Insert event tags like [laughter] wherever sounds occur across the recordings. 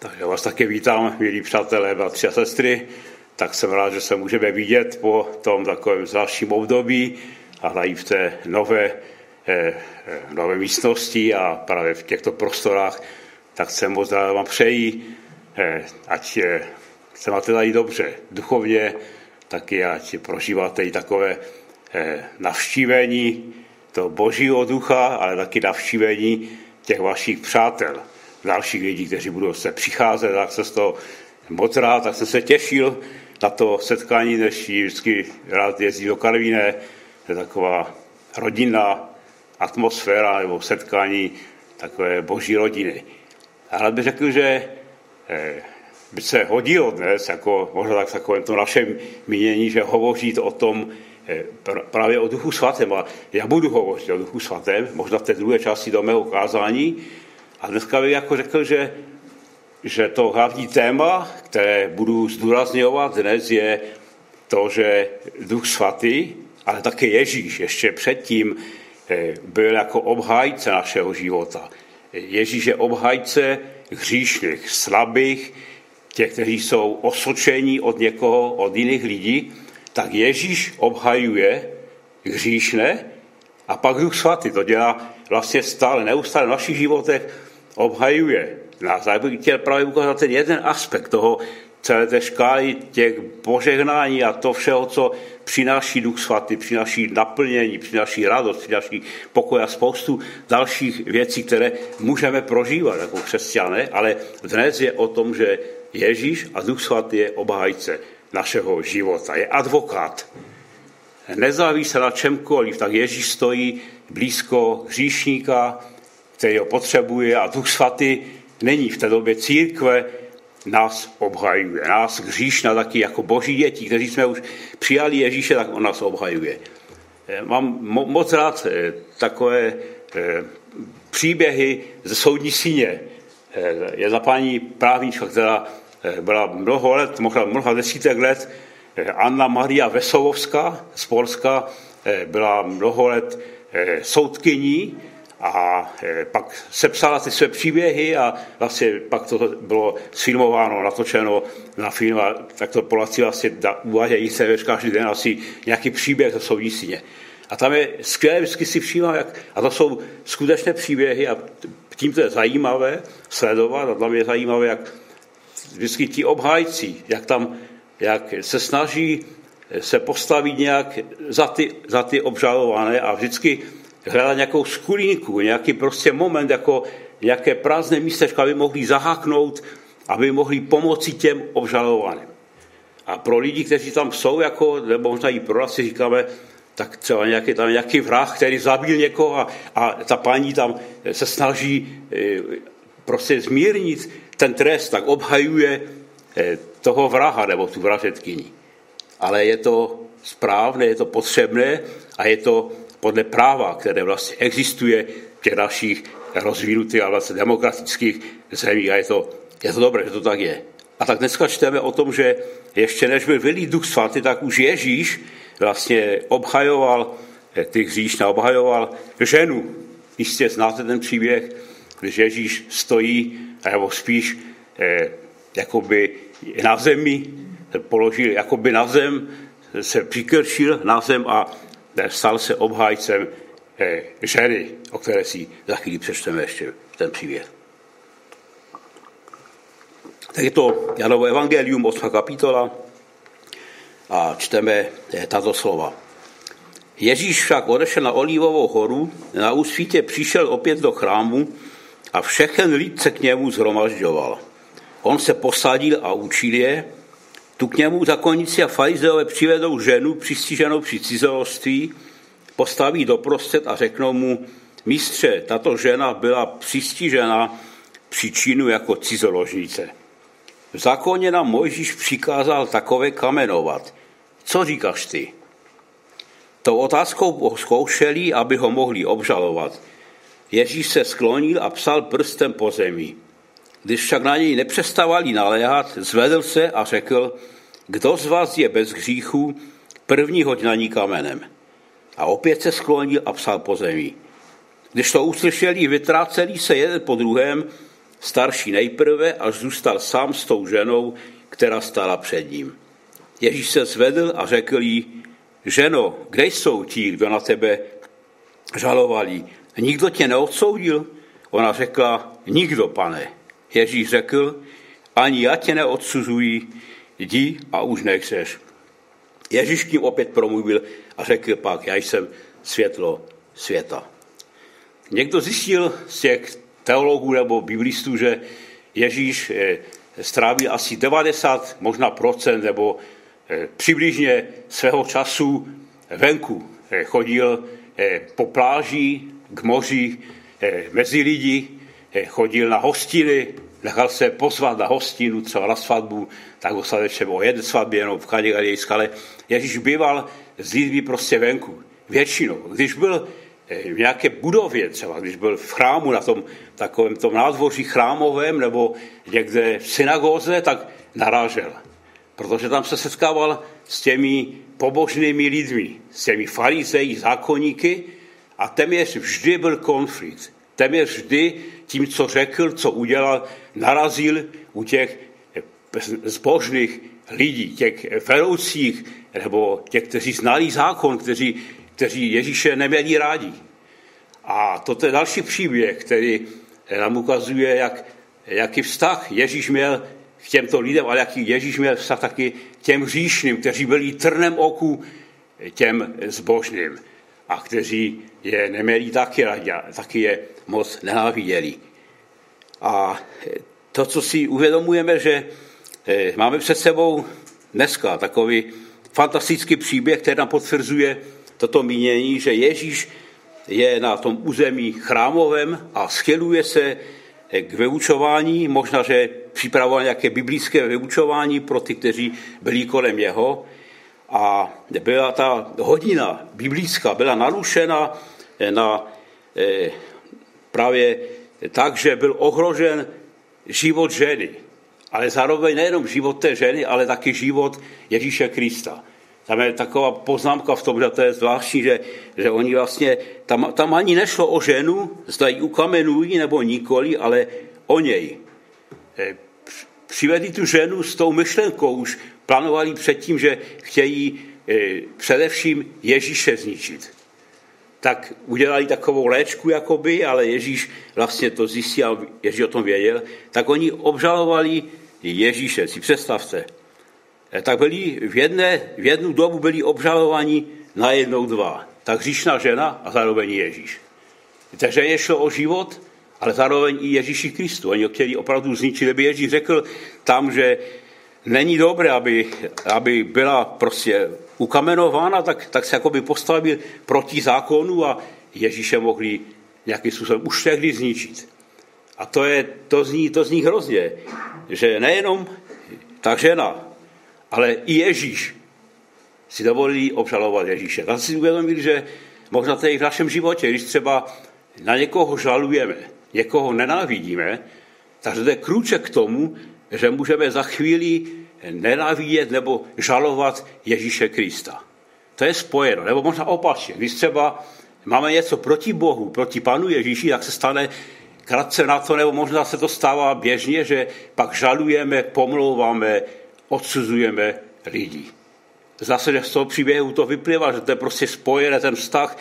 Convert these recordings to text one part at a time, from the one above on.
Takže vás také vítám, milí přátelé, bratři a sestry. Tak jsem rád, že se můžeme vidět po tom takovém zvláštním období a hlavně v té nové, eh, eh, nové místnosti a právě v těchto prostorách. Tak jsem moc rád vám přeji, eh, ať eh, se máte tady dobře duchovně, taky ať prožíváte i takové eh, navštívení toho božího ducha, ale taky navštívení těch vašich přátel dalších lidí, kteří budou se přicházet, tak se z toho moc rád, tak jsem se těšil na to setkání, než vždycky rád jezdí do Karvíne, je taková rodinná atmosféra nebo setkání takové boží rodiny. Ale bych řekl, že eh, by se hodilo dnes, jako možná tak takovém to našem mínění, že hovořit o tom eh, právě o Duchu Svatém. A já budu hovořit o Duchu Svatém, možná v té druhé části do mého kázání, a dneska bych jako řekl, že, že to hlavní téma, které budu zdůrazňovat dnes, je to, že Duch Svatý, ale také Ježíš ještě předtím eh, byl jako obhájce našeho života. Ježíš je obhájce hříšných, slabých, těch, kteří jsou osočení od někoho, od jiných lidí, tak Ježíš obhajuje hříšné a pak Duch Svatý to dělá vlastně stále, neustále v našich životech obhajuje. Já bych chtěl právě ukázat ten jeden aspekt toho celé té škály těch požehnání a to všeho, co přináší Duch Svatý, přináší naplnění, přináší radost, přináší pokoj a spoustu dalších věcí, které můžeme prožívat jako křesťané, ale dnes je o tom, že Ježíš a Duch Svatý je obhájce našeho života, je advokát. Nezáví se na čemkoliv, tak Ježíš stojí blízko hříšníka, který ho potřebuje a Duch Svatý není v té době církve, nás obhajuje. Nás hříšna taky jako boží děti, kteří jsme už přijali Ježíše, tak on nás obhajuje. Eh, mám moc rád eh, takové eh, příběhy ze soudní síně. Jedna paní právnička, která byla mnoho let, možná mnoha desítek let, Anna Maria Vesolovská z Polska, byla mnoho let soudkyní a e, pak sepsala ty své příběhy a vlastně pak to bylo sfilmováno, natočeno na film a tak to Poláci vlastně uvádějí se každý den asi nějaký příběh ze soudní síně. A tam je skvělé, vždycky si všímám, jak, a to jsou skutečné příběhy a tím to je zajímavé sledovat a tam je zajímavé, jak vždycky ti obhájci, jak tam, jak se snaží se postavit nějak za ty, za ty obžalované a vždycky hledat nějakou skulínku, nějaký prostě moment, jako nějaké prázdné místečko, aby mohli zaháknout, aby mohli pomoci těm obžalovaným. A pro lidi, kteří tam jsou, jako, nebo možná i pro nás si říkáme, tak třeba nějaký, tam nějaký vrah, který zabil někoho a, a ta paní tam se snaží e, prostě zmírnit ten trest, tak obhajuje e, toho vraha nebo tu vražetkyni. Ale je to správné, je to potřebné a je to podle práva, které vlastně existuje v těch našich rozvinutých a vlastně demokratických zemích. A je to, je to dobré, že to tak je. A tak dneska čteme o tom, že ještě než byl vylý duch svatý, tak už Ježíš vlastně obhajoval ty hříšné, obhajoval ženu. Jistě znáte ten příběh, když Ježíš stojí, nebo spíš eh, jakoby na zemi, položil jakoby na zem, se přikršil na zem a stal se obhájcem eh, ženy, o které si za chvíli přečteme ještě ten příběh. Tak je to Janovo evangelium, 8. kapitola a čteme eh, tato slova. Ježíš však odešel na Olivovou horu, na úsvítě přišel opět do chrámu a všechen lid se k němu zhromažďoval. On se posadil a učil je, tu k němu zakonníci a farizeové přivedou ženu přistiženou při cizoloství, postaví doprostřed a řeknou mu, mistře, tato žena byla přistižena příčinu jako cizoložnice. V zákoně nám Mojžíš přikázal takové kamenovat. Co říkáš ty? Tou otázkou zkoušeli, aby ho mohli obžalovat. Ježíš se sklonil a psal prstem po zemi. Když však na něj nepřestávali naléhat, zvedl se a řekl, kdo z vás je bez hříchu, první hoď na ní kamenem. A opět se sklonil a psal po zemi. Když to uslyšeli, vytráceli se jeden po druhém starší nejprve, až zůstal sám s tou ženou, která stála před ním. Ježíš se zvedl a řekl jí, ženo, kde jsou ti, kdo na tebe žalovali? Nikdo tě neodsoudil? Ona řekla, nikdo, pane. Ježíš řekl, ani já tě neodsuzuji, jdi a už nechceš. Ježíš k ním opět promluvil a řekl pak, já jsem světlo světa. Někdo zjistil z těch teologů nebo biblistů, že Ježíš eh, strávil asi 90, možná procent, nebo eh, přibližně svého času venku. Eh, chodil po pláži, k moři, mezi lidi, chodil na hostiny, nechal se pozvat na hostinu, třeba na svatbu, tak ho třeba o jedné svatbě, jenom v Kadě skale. Ježíš býval s lidmi prostě venku, většinou. Když byl v nějaké budově, třeba když byl v chrámu na tom takovém tom nádvoří chrámovém nebo někde v synagóze, tak narážel. Protože tam se setkával s těmi pobožnými lidmi, s těmi farizeji, zákonníky a téměř vždy byl konflikt. Téměř vždy tím, co řekl, co udělal, narazil u těch zbožných lidí, těch veroucích, nebo těch, kteří znali zákon, kteří kteří Ježíše neměli rádi. A to je další příběh, který nám ukazuje, jak, jaký vztah Ježíš měl k těmto lidem, ale jaký Ježíš měl vztah taky k těm hříšným, kteří byli trnem oku těm zbožným a kteří je neměli taky rádi, taky je moc nenáviděli. A to, co si uvědomujeme, že eh, máme před sebou dneska takový fantastický příběh, který nám potvrzuje toto mínění, že Ježíš je na tom území chrámovém a schyluje se k vyučování, možná, že připravoval nějaké biblické vyučování pro ty, kteří byli kolem jeho. A byla ta hodina biblická, byla narušena na, eh, právě tak, že byl ohrožen život ženy. Ale zároveň nejenom život té ženy, ale taky život Ježíše Krista. Tam je taková poznámka v tom, že to je zvláštní, že, že oni vlastně, tam, tam ani nešlo o ženu, zda ji ukamenují nebo nikoli, ale o něj. Přivedli tu ženu s tou myšlenkou, už plánovali předtím, že chtějí e, především Ježíše zničit. Tak udělali takovou léčku jakoby, ale Ježíš vlastně to zjistil, Ježíš o tom věděl, tak oni obžalovali Ježíše, si představte. Eh, tak byli v, jedné, v jednu dobu byli obžalováni na jednou dva. Tak hříšná žena a zároveň Ježíš. Takže je šlo o život, ale zároveň i Ježíši Kristu. Chtěli opravdu zničit, aby Ježíš řekl tam, že není dobré, aby, aby byla prostě ukamenována, tak, tak se jakoby postavil proti zákonu a Ježíše mohli nějakým způsobem už tehdy zničit. A to, je, to, zní, to zní hrozně, že nejenom ta žena, ale i Ježíš si dovolí obžalovat Ježíše. Tak si uvědomili, že možná to je i v našem životě, když třeba na někoho žalujeme, někoho nenávidíme, tak to je krůček k tomu, že můžeme za chvíli nenávidět nebo žalovat Ježíše Krista. To je spojeno. Nebo možná opačně. Když třeba máme něco proti Bohu, proti Panu Ježíši, tak se stane krátce na to, nebo možná se to stává běžně, že pak žalujeme, pomlouváme, odsuzujeme lidi. Zase z toho příběhu to vyplývá, že to je prostě spojené, ten vztah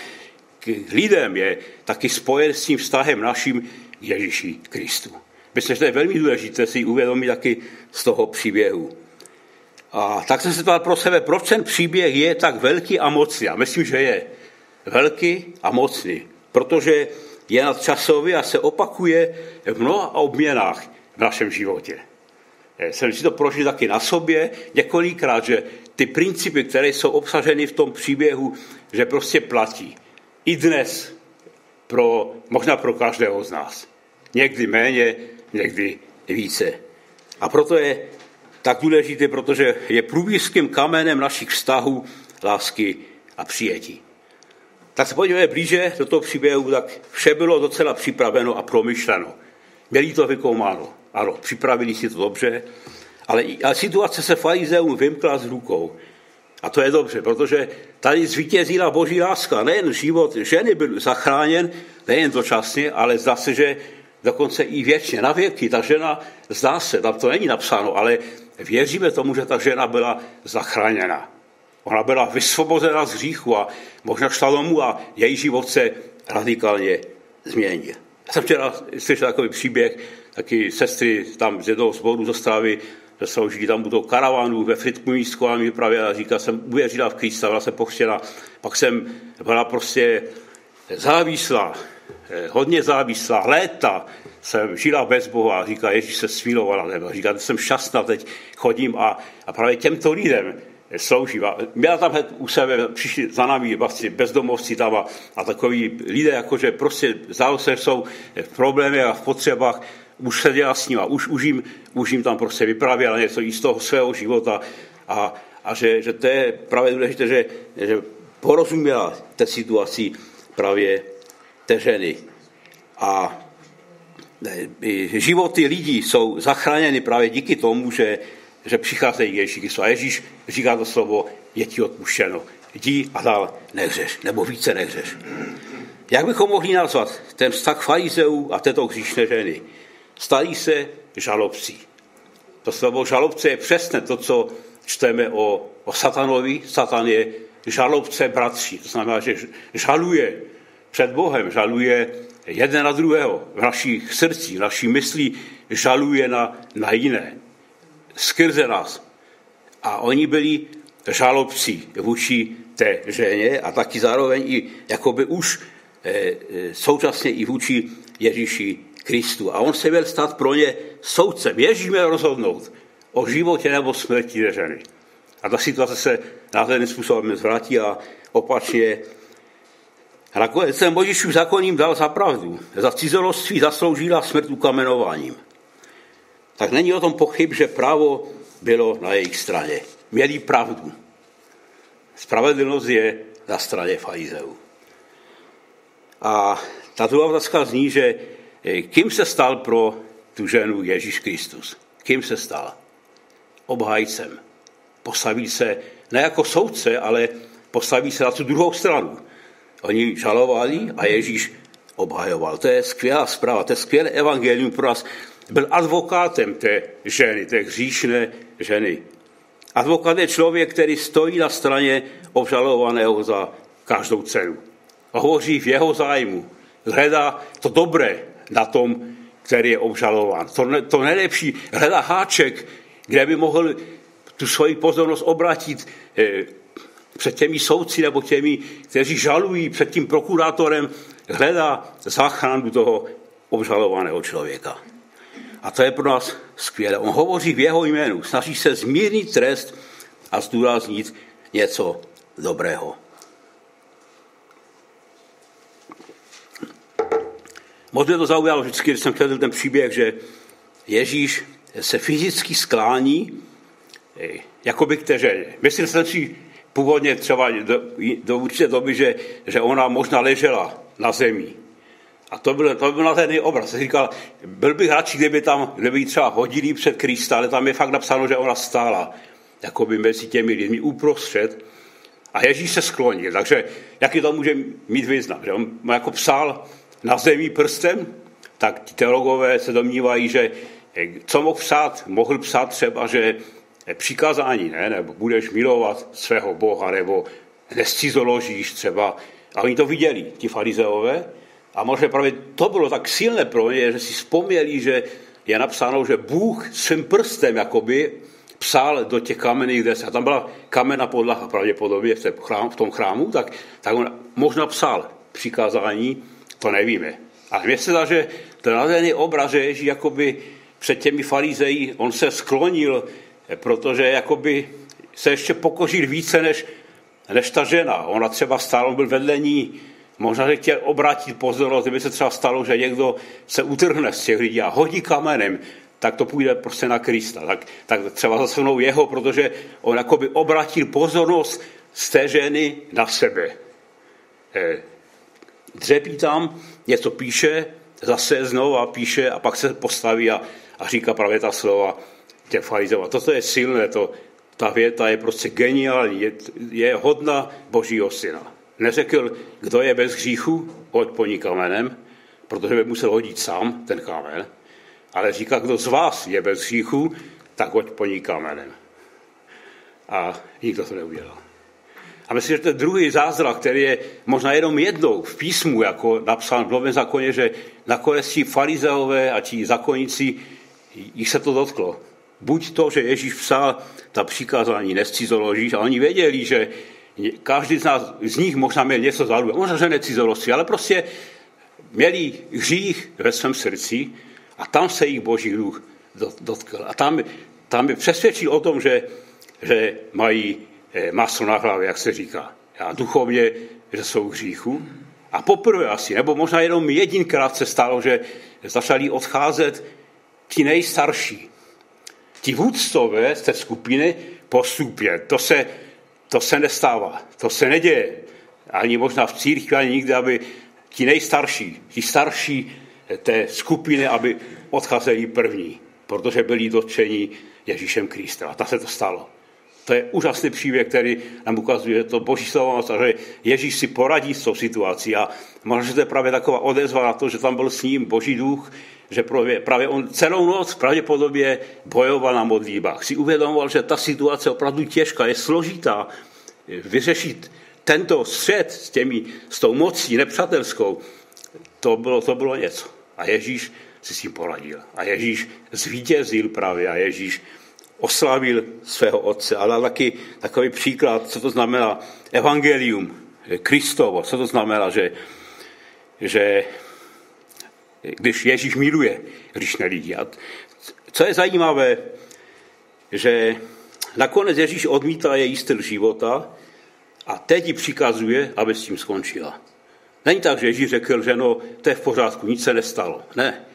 k lidem je taky spojen s tím vztahem naším Ježíši Kristu. Myslím, že to je velmi důležité si uvědomit taky z toho příběhu. A tak jsem se ptal pro sebe, proč ten příběh je tak velký a mocný. Já myslím, že je velký a mocný, protože je nadčasový a se opakuje v mnoha obměnách v našem životě. Eh, jsem si to prožil taky na sobě několikrát, že ty principy, které jsou obsaženy v tom příběhu, že prostě platí. I dnes, pro, možná pro každého z nás. Někdy méně, někdy více. A proto je tak důležité, protože je průběžským kamenem našich vztahů, lásky a přijetí. Tak se podíváme blíže do toho příběhu, tak vše bylo docela připraveno a promyšleno. Měli to vykoumáno. Ano, připravili si to dobře, ale, ale situace se farizeum vymkla z rukou. A to je dobře, protože tady zvítězila boží láska. Nejen život ženy byl zachráněn, nejen dočasně, ale zase, že dokonce i věčně, na věky. Ta žena, zdá se, tam to není napsáno, ale věříme tomu, že ta žena byla zachráněna. Ona byla vysvobozena z hříchu a možná šla domů a její život se radikálně změnil. Já jsem včera slyšel takový příběh, taky sestry tam z jednoho zboru z Ostravy, že slouží tam u toho karavanu ve Fritku místku a mi a říká, jsem uvěřila v Krista, byla jsem pochřtěna, pak jsem byla prostě závislá, hodně závislá, léta jsem žila bez Boha a říká, Ježíš se smilovala, nebo říká, jsem šťastná, teď chodím a, a právě těmto lidem slouží. Měla tam hned u sebe, přišli za námi vlastně bezdomovci tam a, a takový lidé, jakože prostě zdálo se, jsou v problémech a v potřebách, už seděla s nima, už, už, jim, už jim tam prostě vyprávěla něco z toho svého života a, a že, že to je právě důležité, že, že porozuměla té situaci právě ženy. A životy lidí jsou zachráněny právě díky tomu, že, že přicházejí Ježíš A Ježíš říká to slovo, je ti odpuštěno. Jdi a dál nehřeš, nebo více nehřeš. Jak bychom mohli nazvat ten vztah farizeů a této hříšné ženy? Stali se žalobcí. To slovo žalobce je přesně to, co čteme o, o satanovi. Satan je žalobce bratří. To znamená, že žaluje před Bohem, žaluje jeden na druhého v našich srdcích, v naší myslí, žaluje na, na jiné. Skrze nás. A oni byli žalobci vůči té ženě a taky zároveň i jakoby už e, e, současně i vůči Ježíši Kristu. A on se měl stát pro ně soudcem. Ježíš měl rozhodnout o životě nebo smrti té ženy. A ta situace se na ten způsobem zvrátí a opačně nakonec ten Božíšův zákoním dal za pravdu. Za cizoloství zasloužila smrt ukamenováním. Tak není o tom pochyb, že právo bylo na jejich straně. Měli pravdu. Spravedlnost je na straně farizeů. A ta druhá otázka zní, že eh, kým se stal pro tu ženu Ježíš Kristus? Kým se stal? Obhájcem. Postaví se ne jako soudce, ale postaví se na tu druhou stranu. Oni žalovali a Ježíš obhajoval. To je skvělá zpráva, to je skvělé evangelium pro nás. Byl advokátem té ženy, té hříšné ženy. Advokát je člověk, který stojí na straně obžalovaného za každou cenu. A hovoří v jeho zájmu. Hledá to dobré na tom, který je obžalován. To, ne, to nejlepší. Hledá háček, kde by mohl tu svoji pozornost obratit eh, před těmi soudci nebo těmi, kteří žalují před tím prokurátorem, hledá záchranu toho obžalovaného člověka. A to je pro nás skvělé. On hovoří v jeho jménu, snaží se zmírnit trest a zdůraznit něco dobrého. Moc mě to zaujalo vždycky, když jsem četl ten příběh, že Ježíš se fyzicky sklání eh, jako by k té ženě. Myslím si, původně třeba do, do určité doby, že, že ona možná ležela na zemi. A to byl, to byl ten obraz. Říkal, byl bych radši, kdyby tam, kdyby třeba hodili před Krista, ale tam je fakt napsáno, že ona stála jakoby mezi těmi lidmi uprostřed. A Ježíš se sklonil. Takže jaký to může mít význam? Že on jako psal na zemi prstem, tak ti teologové se domnívají, že eh, co mohl psát? Mohl psát třeba, že přikázání, ne? nebo budeš milovat svého Boha, nebo nescizoložíš třeba. A oni to viděli, ti farizeové. A možná právě to bylo tak silné pro ně, že si vzpomněli, že je napsáno, že Bůh svým prstem jakoby psal do těch kamenných desek. A tam byla kamenná podlaha pravděpodobně v, chrám, v tom chrámu, tak, tak on možná psal přikázání, to nevíme. A mně se dá, že ten nádherný obraz, že Ježíš jakoby před těmi farizeji, on se sklonil protože jakoby se ještě pokořil více než, než ta žena. Ona třeba stále byl vedle ní, možná, že chtěl obrátit pozornost, kdyby se třeba stalo, že někdo se utrhne z těch lidí a hodí kamenem, tak to půjde prostě na Krista. Tak, tak třeba zasunou jeho, protože on jakoby obratil pozornost z té ženy na sebe. Eh, dřepí tam, něco píše, zase znova píše a pak se postaví a, a říká právě ta slova, těch farizeů. A toto je silné, to, ta věta je prostě geniální, je, je hodna Božího syna. Neřekl, kdo je bez hříchu, hoď po ní kamenem, protože by musel hodit sám ten kámen, ale říká, kdo z vás je bez hříchu, tak hoď po ní kamenem. A nikdo to neudělal. A myslím, že ten druhý zázrak, který je možná jenom jednou v písmu, jako napsán v Novém zákoně, že nakonec ti farizeové a ti zakonníci, jich se to dotklo. Buď to, že Ježíš psal ta přikázání, nescizoložíš, a oni věděli, že každý z, nás, z nich možná měl něco za možná, že necizolosti, ale prostě měli hřích ve svém srdci a tam se jich boží duch dotkl. A tam, tam je přesvědčil o tom, že, že mají eh, maso na hlavě, jak se říká. A duchovně, že jsou hříchu. A poprvé asi, nebo možná jenom jedinkrát se stalo, že začali odcházet ti nejstarší. Ti vůdcové z té skupiny postupně. To se, to se nestává, to se neděje. Ani možná v církvi, ani nikdy, aby ti nejstarší, ti starší té skupiny, aby odcházeli první, protože byli dotčeni Ježíšem Kristem. A ta se to stalo. To je úžasný příběh, který nám ukazuje, to boží slovo, že Ježíš si poradí s tou situací a možná, že to je právě taková odezva na to, že tam byl s ním boží duch, že právě, právě on celou noc pravděpodobně bojoval na modlíbách. Si uvědomoval, že ta situace je opravdu těžká, je složitá. Vyřešit tento střed s, těmi, s tou mocí nepřátelskou, to bylo, to bylo něco. A Ježíš si s tím poradil. A Ježíš zvítězil právě a Ježíš oslavil svého otce. A dal taky takový příklad, co to znamená evangelium, Kristovo, co to znamená, že, že když Ježíš miluje hříšné lidi. A co je zajímavé, že nakonec Ježíš odmítá její styl života a teď ji přikazuje, aby s tím skončila. Není tak, že Ježíš řekl, že no, to je v pořádku, nic se nestalo. Ne.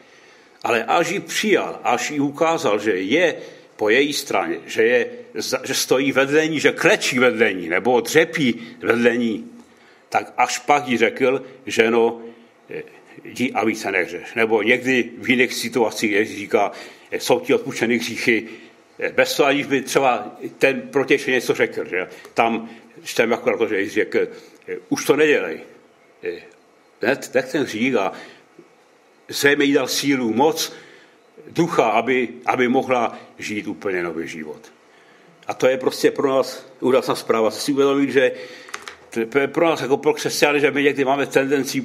Ale až ji přijal, až ji ukázal, že je po její straně, že, je, že stojí vedle ní, že klečí vedle ní, nebo dřepí vedle ní, tak až pak jí řekl, že no, jdi a více nehřeš. Nebo někdy v jiných situacích říká, jsou ti odpuštěny hříchy, bez toho, aniž by třeba ten protějšek něco řekl. Že? Tam čteme akorát to, že Ježíš řekl, už to nedělej. Nech ten hřích a zřejmě jí dal sílu, moc, ducha, aby, aby mohla žít úplně nový život. A to je prostě pro nás úžasná zpráva. Si uvědomit, že to je pro nás jako pro křesťany, že my někdy máme tendenci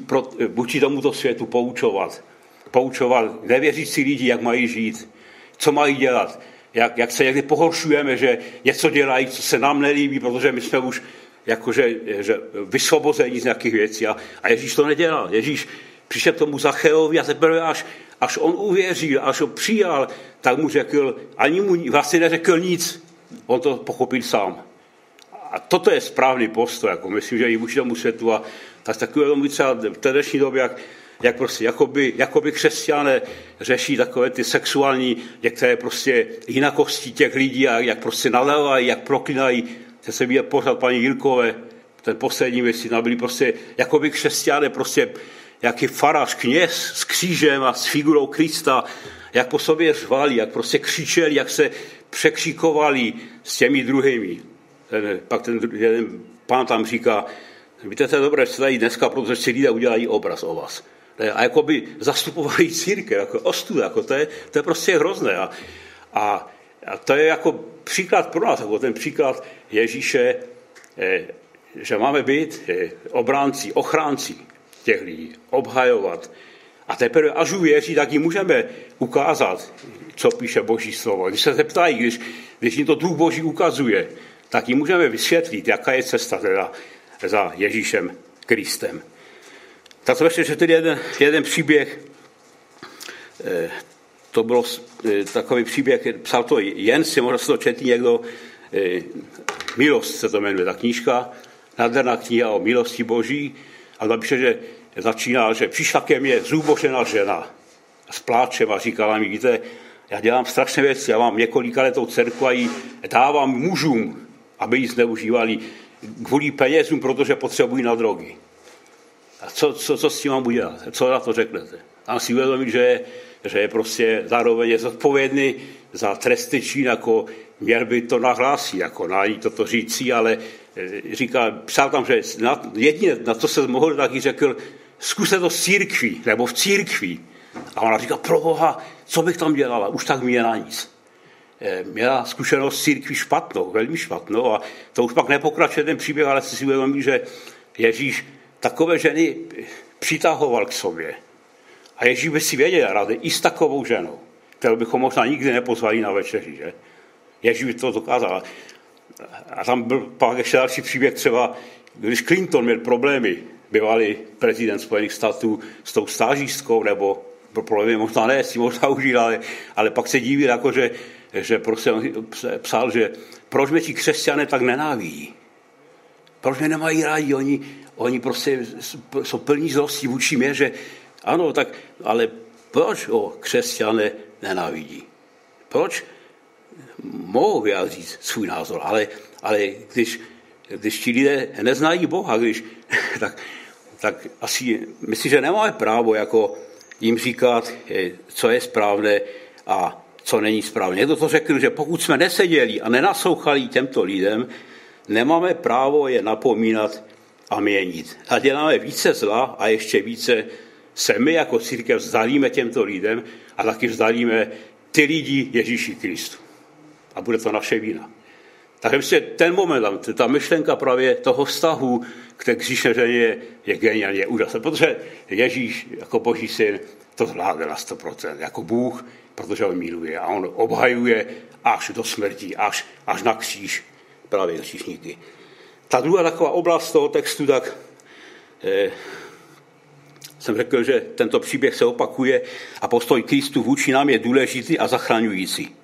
vůči tomuto světu poučovat. Poučovat nevěřící lidi, jak mají žít, co mají dělat. Jak, jak se někdy pohoršujeme, že něco dělají, co se nám nelíbí, protože my jsme už jakože že vysvobození z nějakých věcí. A, a Ježíš to nedělal. Ježíš přišel k tomu Zacheovi a teprve až, až on uvěřil, až ho přijal, tak mu řekl, ani mu vlastně neřekl nic. On to pochopil sám. A toto je správný postoj, jako myslím, že i vůči tomu světu. A tak takové tomu třeba v té dnešní době, jak, jak prostě, jakoby, jakoby křesťané řeší takové ty sexuální, některé prostě jinakosti těch lidí a jak prostě nalévají, jak proklinají. Se se viděl pořád paní Jilkové, ten poslední věci, byli prostě, jakoby křesťané prostě jaký farář, kněz s křížem a s figurou Krista, jak po sobě řvali, jak prostě křičeli, jak se překřikovali s těmi druhými. Ten, pak ten jeden pán tam říká, víte, to je dobré, že tady dneska, protože si lidé udělají obraz o vás. A jako by zastupovali církev, jako ostuda, jako to, je, to je prostě hrozné. A, a, a to je jako příklad pro nás, jako ten příklad Ježíše, eh, že máme být eh, obránci, ochránci těch lidí, obhajovat. A teprve, až uvěří, tak jim můžeme ukázat, co píše Boží slovo. Když se zeptají, když, když jim to Duch Boží ukazuje, tak jim můžeme vysvětlit, jaká je cesta teda za Ježíšem Kristem. Tak to ještě, že tedy jeden, jeden příběh, eh, to byl eh, takový příběh, psal to jen si, možná se to četl někdo, eh, Milost se to jmenuje, ta knížka, nádherná kniha o milosti Boží, a tam píše, že začíná, že přišla ke mně zúbožená žena s pláčem a říkala mi, víte, já dělám strašné věci, já mám několika letou dcerku a ji dávám mužům, aby ji zneužívali kvůli penězům, protože potřebují na drogy. A co, co, co s tím mám udělat? Co na to řeknete? A si uvědomit, že že je prostě zároveň je zodpovědný za tresty čin, jako měl by to nahlásit, jako na jí toto řící, ale Eh, říká, psal tam, že na, jedině na co se mohl, tak jí řekl, zkuste to s církví, nebo v církví. A ona říká, pro Boha, co bych tam dělala, už tak mě na nic. Eh, měla zkušenost s církví špatnou, velmi špatnou a to už pak nepokračuje ten příběh, ale si uvědomí, že Ježíš takové ženy přitahoval k sobě. A Ježíš by si věděl rady i s takovou ženou, kterou bychom možná nikdy nepozvali na večeři, že? Ježíš to dokázal. A tam byl pak ještě další příběh třeba, když Clinton měl problémy, bývalý prezident Spojených států s tou stážístkou, nebo problémy možná ne, si možná užil, ale, ale pak se díví, jako že, že prostě psal, že proč mě ti křesťané tak nenávidí? Proč mě nemají rádi? Oni, oni prostě jsou plní zlosti vůči mě, že ano, tak, ale proč o křesťané nenávidí? Proč mohou vyjádřit svůj názor, ale, ale když, když ti lidé neznají Boha, když, [laughs] tak, tak asi myslím, že nemáme právo jako jim říkat, co je správné a co není správné. Někdo to řekl, že pokud jsme neseděli a nenaslouchali těmto lidem, nemáme právo je napomínat a měnit. A děláme více zla a ještě více se my jako církev vzdalíme těmto lidem a taky vzdalíme ty lidi Ježíši Kristu. A bude to naše vína. Takže myslím, ten moment, ta myšlenka právě toho vztahu k té kříšné ženě je, geniálně úžasná, protože Ježíš jako boží syn to zvládne na 100%, jako Bůh, protože on miluje a on obhajuje až do smrti, až, až na kříž právě křížníky. Ta druhá taková oblast toho textu, tak eh, jsem řekl, že tento příběh se opakuje a postoj Kristu vůči nám je důležitý a zachraňující.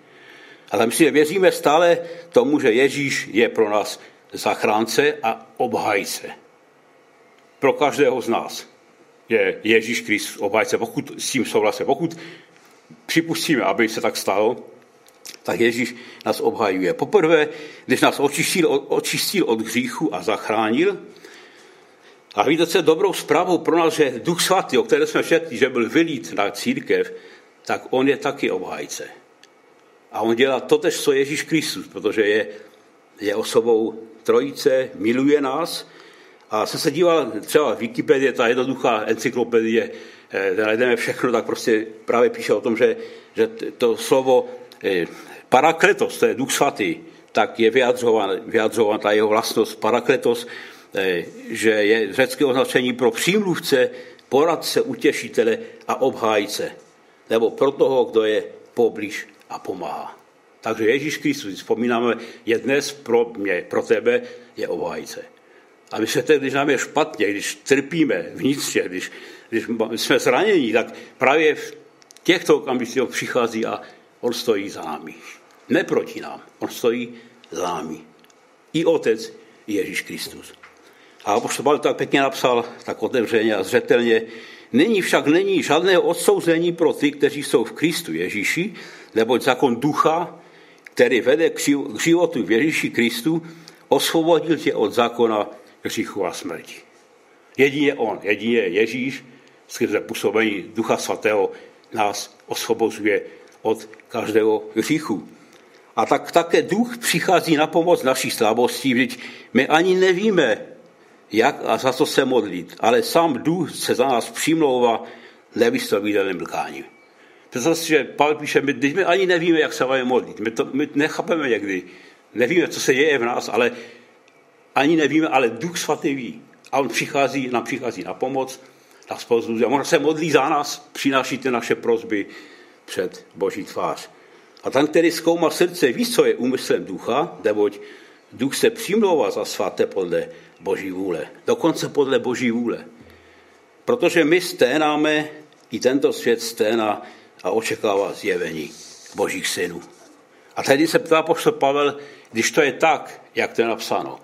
Ale my si věříme stále tomu, že Ježíš je pro nás zachránce a obhajce. Pro každého z nás je Ježíš Kristus obhajce, pokud s tím souhlasíme. Pokud připustíme, aby se tak stalo, tak Ježíš nás obhajuje. Poprvé, když nás očistil, očistil od hříchu a zachránil, a víte, co je dobrou zprávou pro nás, že Duch Svatý, o které jsme četli, že byl vylít na církev, tak on je taky obhájce. A on dělá to tež, co Ježíš Kristus, protože je, je osobou trojice, miluje nás. A jsem se díval třeba v Wikipedii, ta jednoduchá encyklopedie, kde eh, najdeme všechno, tak prostě právě píše o tom, že, že to slovo eh, parakletos, to je duch svatý, tak je vyjadřován, vyjadřován ta jeho vlastnost parakletos, eh, že je řecké označení pro přímluvce, poradce, utěšitele a obhájce. Nebo pro toho, kdo je poblíž a pomáhá. Takže Ježíš Kristus, vzpomínáme, je dnes pro mě, pro tebe, je obhájce. A my se teď, když nám je špatně, když trpíme vnitřně, když, když jsme zranění, tak právě v těchto okamžicích přichází a on stojí za námi. Ne proti nám, on stojí za námi. I Otec, Ježíš Kristus. A apoštol tak pěkně napsal, tak otevřeně a zřetelně, Není však není žádného odsouzení pro ty, kteří jsou v Kristu Ježíši, neboť zákon ducha, který vede k životu v Ježíši Kristu, osvobodil tě od zákona hříchu a smrti. Jedině on, jedině Ježíš, skrze působení Ducha Svatého, nás osvobozuje od každého hříchu. A tak také duch přichází na pomoc naší slabostí, vždyť my ani nevíme, jak a za co se modlit, ale sám duch se za nás přimlouvá nevyslovitelným mlkáním. Představte si, že Pavel píše, my, my ani nevíme, jak se máme modlit. My, to, my nechápeme někdy. Nevíme, co se děje v nás, ale ani nevíme, ale Duch Svatý ví. A on přichází, nám přichází na pomoc, na spoustu. A on se modlí za nás, přináší ty naše prozby před Boží tvář. A ten, který zkoumá srdce, ví, co je úmyslem ducha, neboť duch se přimlouvá za svaté podle Boží vůle. Dokonce podle Boží vůle. Protože my sténáme, i tento svět sténá a očekává zjevení Božích synů. A tady se ptá poštol Pavel, když to je tak, jak to je napsáno,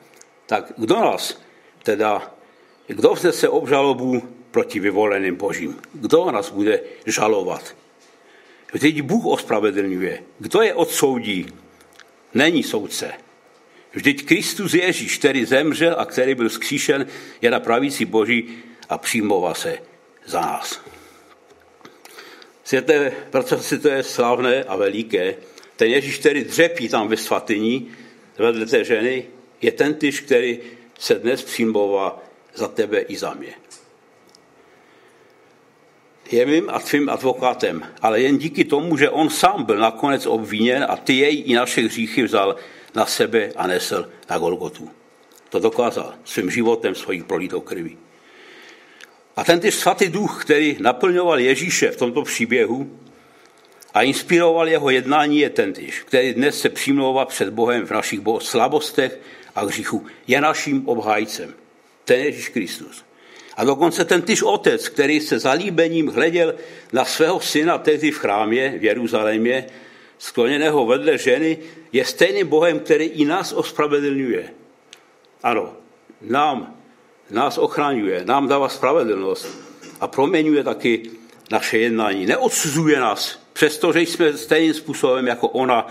tak kdo nás teda, kdo vznese obžalobu proti vyvoleným Božím? Kdo nás bude žalovat? Vždyť Bůh ospravedlňuje. Kdo je odsoudí? Není soudce. Vždyť Kristus Ježíš, který zemřel a který byl zkříšen, je na pravící Boží a přijmová se za nás. Světe, protože to je slavné a veliké, ten Ježíš, který dřepí tam ve svatyni, vedle té ženy, je ten tyž, který se dnes přijmová za tebe i za mě. je mým a tvým advokátem, ale jen díky tomu, že on sám byl nakonec obviněn a ty jej i naše hříchy vzal na sebe a nesl na Golgotu. To dokázal svým životem, svojí prolitou krví. A ten svatý duch, který naplňoval Ježíše v tomto příběhu a inspiroval jeho jednání, je ten tyž, který dnes se přimlouvá před Bohem v našich slabostech a hříchu. Je naším obhájcem. Ten Ježíš Kristus. A dokonce ten tyž otec, který se zalíbením hleděl na svého syna tehdy v chrámě v Jeruzalémě, skloněného vedle ženy, je stejným Bohem, který i nás ospravedlňuje. Ano, nám, nás ochraňuje, nám dává spravedlnost a proměňuje taky naše jednání. Neodsuzuje nás, přestože jsme stejným způsobem jako ona,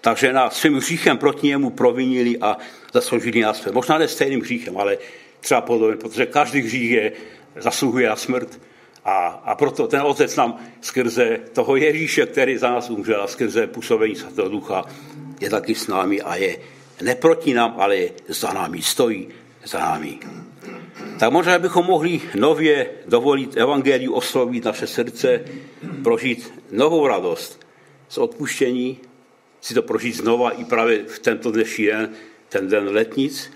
ta žena svým hříchem proti němu provinili a zasloužili nás. Možná ne stejným hříchem, ale třeba podobně, protože každý hřích je, zasluhuje na smrt. A, a proto ten otec nám skrze toho Ježíše, který za nás umřel a skrze působení svatého ducha je taky s námi a je ne proti nám, ale je za námi, stojí za námi. Tak možná bychom mohli nově dovolit evangeliu oslovit naše srdce, prožít novou radost z odpuštění, si to prožít znova i právě v tento dnešní den, ten den letnic,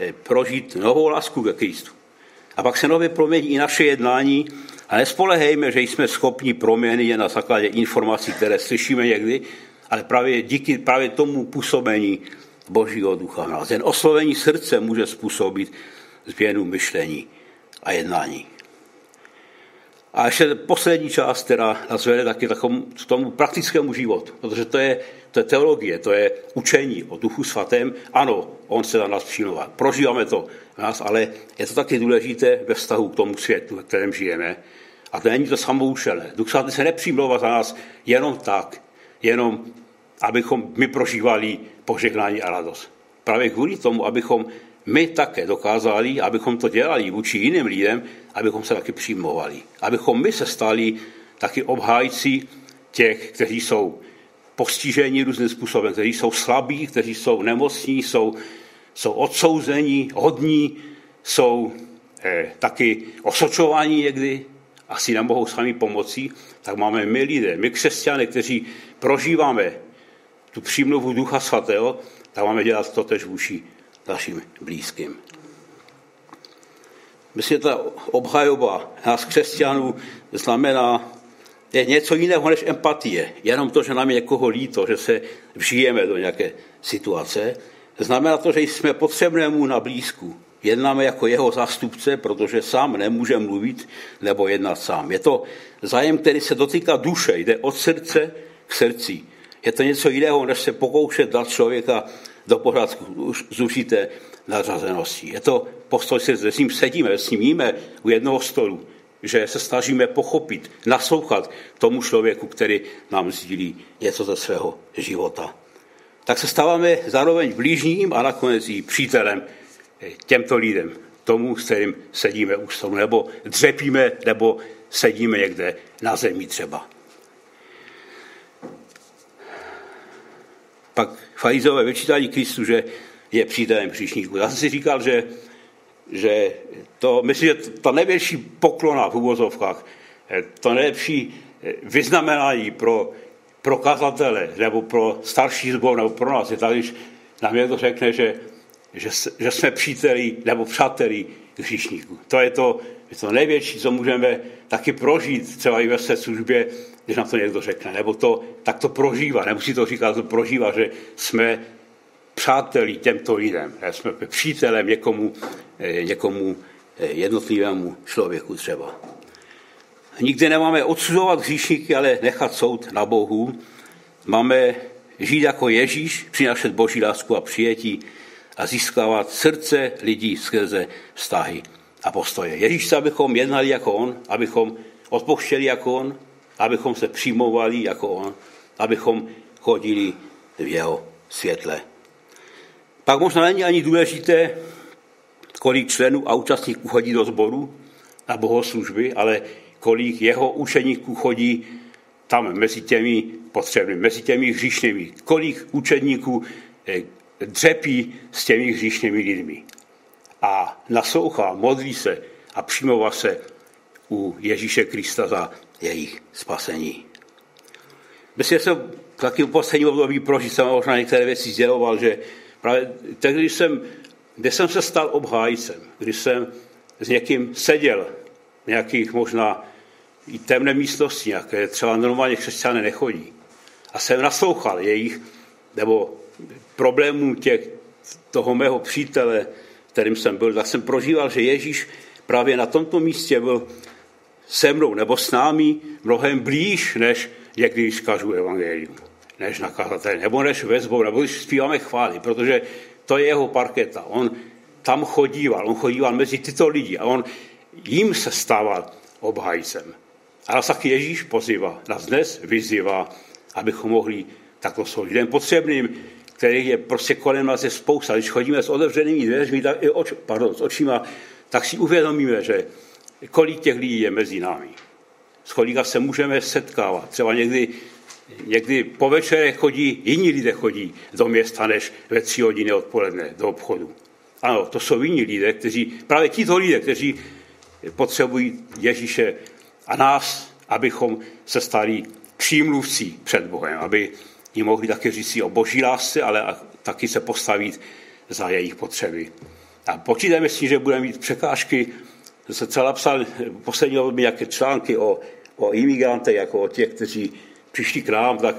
eh, prožít novou lásku ke Kristu. A pak se nově promění i naše jednání a nespolehejme, že jsme schopni proměny jen na základě informací, které slyšíme někdy, ale právě díky právě tomu působení Božího ducha v nás. Jen oslovení srdce může způsobit změnu myšlení a jednání. A ještě poslední část, která nás vede taky takovému, k tomu praktickému životu, protože to je, to je teologie, to je učení o duchu svatém. Ano, on se na nás přijmovat. Prožíváme to nás, ale je to taky důležité ve vztahu k tomu světu, ve kterém žijeme. A to není to samoučelné. Duch svatý se nepřijmlouvá za nás jenom tak, jenom abychom my prožívali požehnání a radost. Právě kvůli tomu, abychom my také dokázali, abychom to dělali vůči jiným lidem, abychom se taky přijmovali. Abychom my se stali taky obhájci těch, kteří jsou postiženi různým způsobem, kteří jsou slabí, kteří jsou nemocní, jsou, jsou odsouzení, hodní, jsou eh, taky osočováni někdy, asi nemohou sami pomoci, tak máme my lidé, my křesťané, kteří prožíváme tu přímluvu Ducha Svatého, tak máme dělat to tež vůči našim blízkým. Myslím, že ta obhajoba nás křesťanů znamená je něco jiného než empatie. Jenom to, že nám je někoho líto, že se vžijeme do nějaké situace, znamená to, že jsme potřebnému na blízku. Jednáme jako jeho zástupce, protože sám nemůže mluvit nebo jednat sám. Je to zájem, který se dotýká duše, jde od srdce k srdci. Je to něco jiného, než se pokoušet dát člověka do pořádku z určité nadřazenosti. Je to postoj, se s ním sedíme, s ním jíme u jednoho stolu, že se snažíme pochopit, naslouchat tomu člověku, který nám sdílí něco ze svého života. Tak se stáváme zároveň blížním a nakonec i přítelem těmto lidem, tomu, s kterým sedíme u stolu, nebo dřepíme, nebo sedíme někde na zemi třeba. pak farizové vyčítali Kristu, že je přítelem hříšníků. Já jsem si říkal, že, že to, myslím, že ta největší poklona v uvozovkách, to nejlepší vyznamenání pro, pro kazatele nebo pro starší zbor nebo pro nás je tady, když nám někdo řekne, že, že, že jsme příteli nebo přáteli hříšníků. To je to, je to největší, co můžeme taky prožít třeba i ve své službě, když nám to někdo řekne, nebo to tak to prožívá, nemusí to říkat, to prožívá, že jsme přáteli těmto lidem, že jsme přítelem někomu, eh, někomu eh, jednotlivému člověku třeba. Nikdy nemáme odsuzovat hříšníky, ale nechat soud na Bohu. Máme žít jako Ježíš, přinašet boží lásku a přijetí a získávat srdce lidí skrze vztahy a postoje. Ježíš se, abychom jednali jako on, abychom odpouštěli jako on, abychom se přijmovali jako on, abychom chodili v jeho světle. Pak možná není ani důležité, kolik členů a účastníků chodí do sboru na bohoslužby, ale kolik jeho učeníků chodí tam mezi těmi potřebnými, mezi těmi hříšnými. Kolik učeníků eh, dřepí s těmi hříšnými lidmi. A naslouchá, modlí se a přijmová se u Ježíše Krista za jejich spasení. Myslím, že jsem taky v posledním období prožil, jsem možná některé věci sděloval, že právě tehdy, když jsem, kde jsem se stal obhájcem, když jsem s někým seděl v nějakých možná i temné místnosti, nějaké třeba normálně křesťané nechodí. A jsem naslouchal jejich, nebo problémů těch, toho mého přítele, kterým jsem byl, tak jsem prožíval, že Ježíš právě na tomto místě byl se mnou nebo s námi mnohem blíž, než někdy, když kažu evangelium, než nakazatel, nebo než vezbou, nebo když zpíváme chvály, protože to je jeho parketa. On tam chodíval, on chodíval mezi tyto lidi a on jim se stával obhajcem. A nás taky Ježíš pozývá, nás dnes vyzývá, abychom mohli takto jsou lidem potřebným, který je prostě kolem nás je spousta. Když chodíme s otevřenými dveřmi, tak, oč, pardon, s očima, tak si uvědomíme, že kolik těch lidí je mezi námi. S kolika se můžeme setkávat. Třeba někdy, někdy po večere chodí, jiní lidé chodí do města, než ve tři hodiny odpoledne do obchodu. Ano, to jsou jiní lidé, kteří, právě tito lidé, kteří potřebují Ježíše a nás, abychom se stali přímluvcí před Bohem, aby jim mohli také říct si o boží lásce, ale taky se postavit za jejich potřeby. A počítáme s tím, že budeme mít překážky. Se celá psal poslední době nějaké články o, o imigrantech, jako o těch, kteří přišli k nám, tak,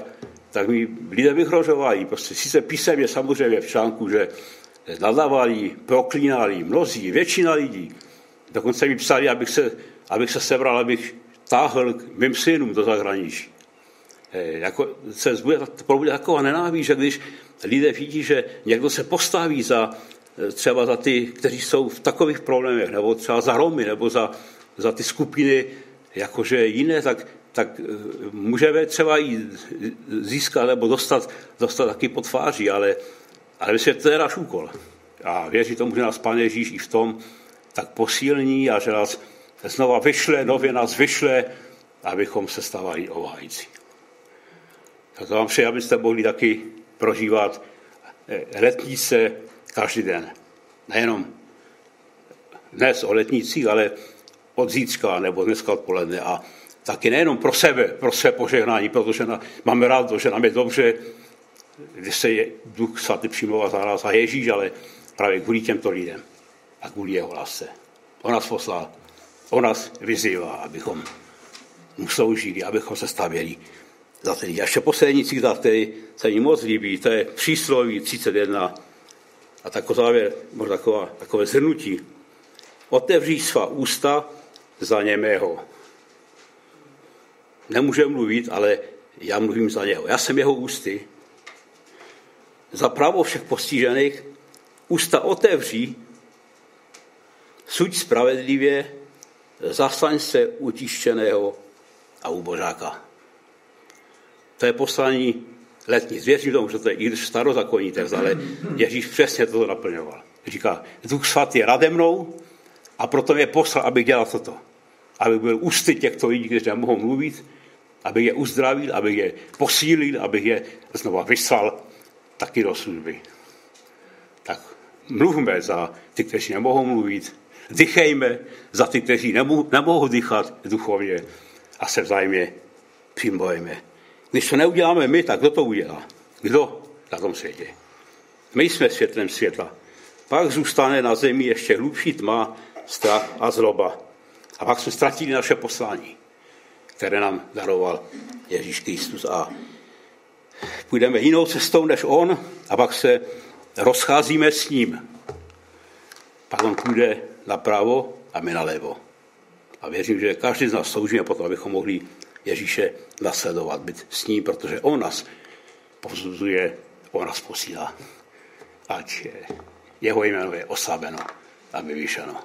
tak mi lidé vyhrožovali. Prostě sice písemně samozřejmě v článku, že nadávali, proklínali mnozí, většina lidí. Dokonce mi psali, abych se, abych se sebral, abych táhl k mým synům do zahraničí. Eh, jako se bude probudit taková nenáví, že když lidé vidí, že někdo se postaví za, třeba za ty, kteří jsou v takových problémech, nebo třeba za Romy, nebo za, za ty skupiny jakože jiné, tak, tak eh, můžeme třeba i získat nebo dostat, dostat taky pod tváří, ale, ale myslím, že to je náš úkol. A věří tomu, že nás Pán Ježíš i v tom tak posílní a že nás znova vyšle, nově nás vyšle, abychom se stávali obhájci. Tak to vám přeji, abyste mohli taky prožívat eh, letnice každý den. Nejenom dnes o letnicích, ale od zítřka nebo dneska odpoledne. A taky nejenom pro sebe, pro své požehnání, protože na, máme rád to, že nám je dobře, když se je Duch Svatý přimlouvá za a Ježíš, ale právě kvůli těmto lidem a kvůli jeho lásce. On nás poslal, on nás vyzývá, abychom mu sloužili, abychom se stavěli za ten. A ještě poslední citát, který se mi moc líbí, to je přísloví 31. A takový závěr, možná taková, takové zhrnutí. Otevří svá ústa za němého. Nemůže mluvit, ale já mluvím za něho. Já jsem jeho ústy. Za právo všech postižených ústa otevří, suď spravedlivě, zastaň se utištěného a ubožáka. To je poslání letní. Věřím tomu, že to je i starozakonní text, ale Ježíš přesně toto naplňoval. Říká, Duch svatý je rade mnou a proto mě poslal, abych dělal toto. Aby byl ústy těchto lidí, kteří nemohou mluvit, aby je uzdravil, aby je posílil, aby je znova vyslal taky do služby. Tak mluvme za ty, kteří nemohou mluvit, dychejme za ty, kteří nemohou, nemohou dýchat duchovně a se vzájemně přimbojeme. Když to neuděláme my, tak kdo to udělá? Kdo na tom světě? My jsme světlem světla. Pak zůstane na zemi ještě hlubší tma, strach a zloba. A pak jsme ztratili naše poslání, které nám daroval Ježíš Kristus. A půjdeme jinou cestou než on a pak se rozcházíme s ním. Pak on půjde napravo a my nalevo. A věřím, že každý z nás sloužíme potom, abychom mohli Ježíše nasledovat, být s ním, protože on nás povzbuzuje, on nás posílá. Ať jeho jméno je oslaveno a vyvýšeno.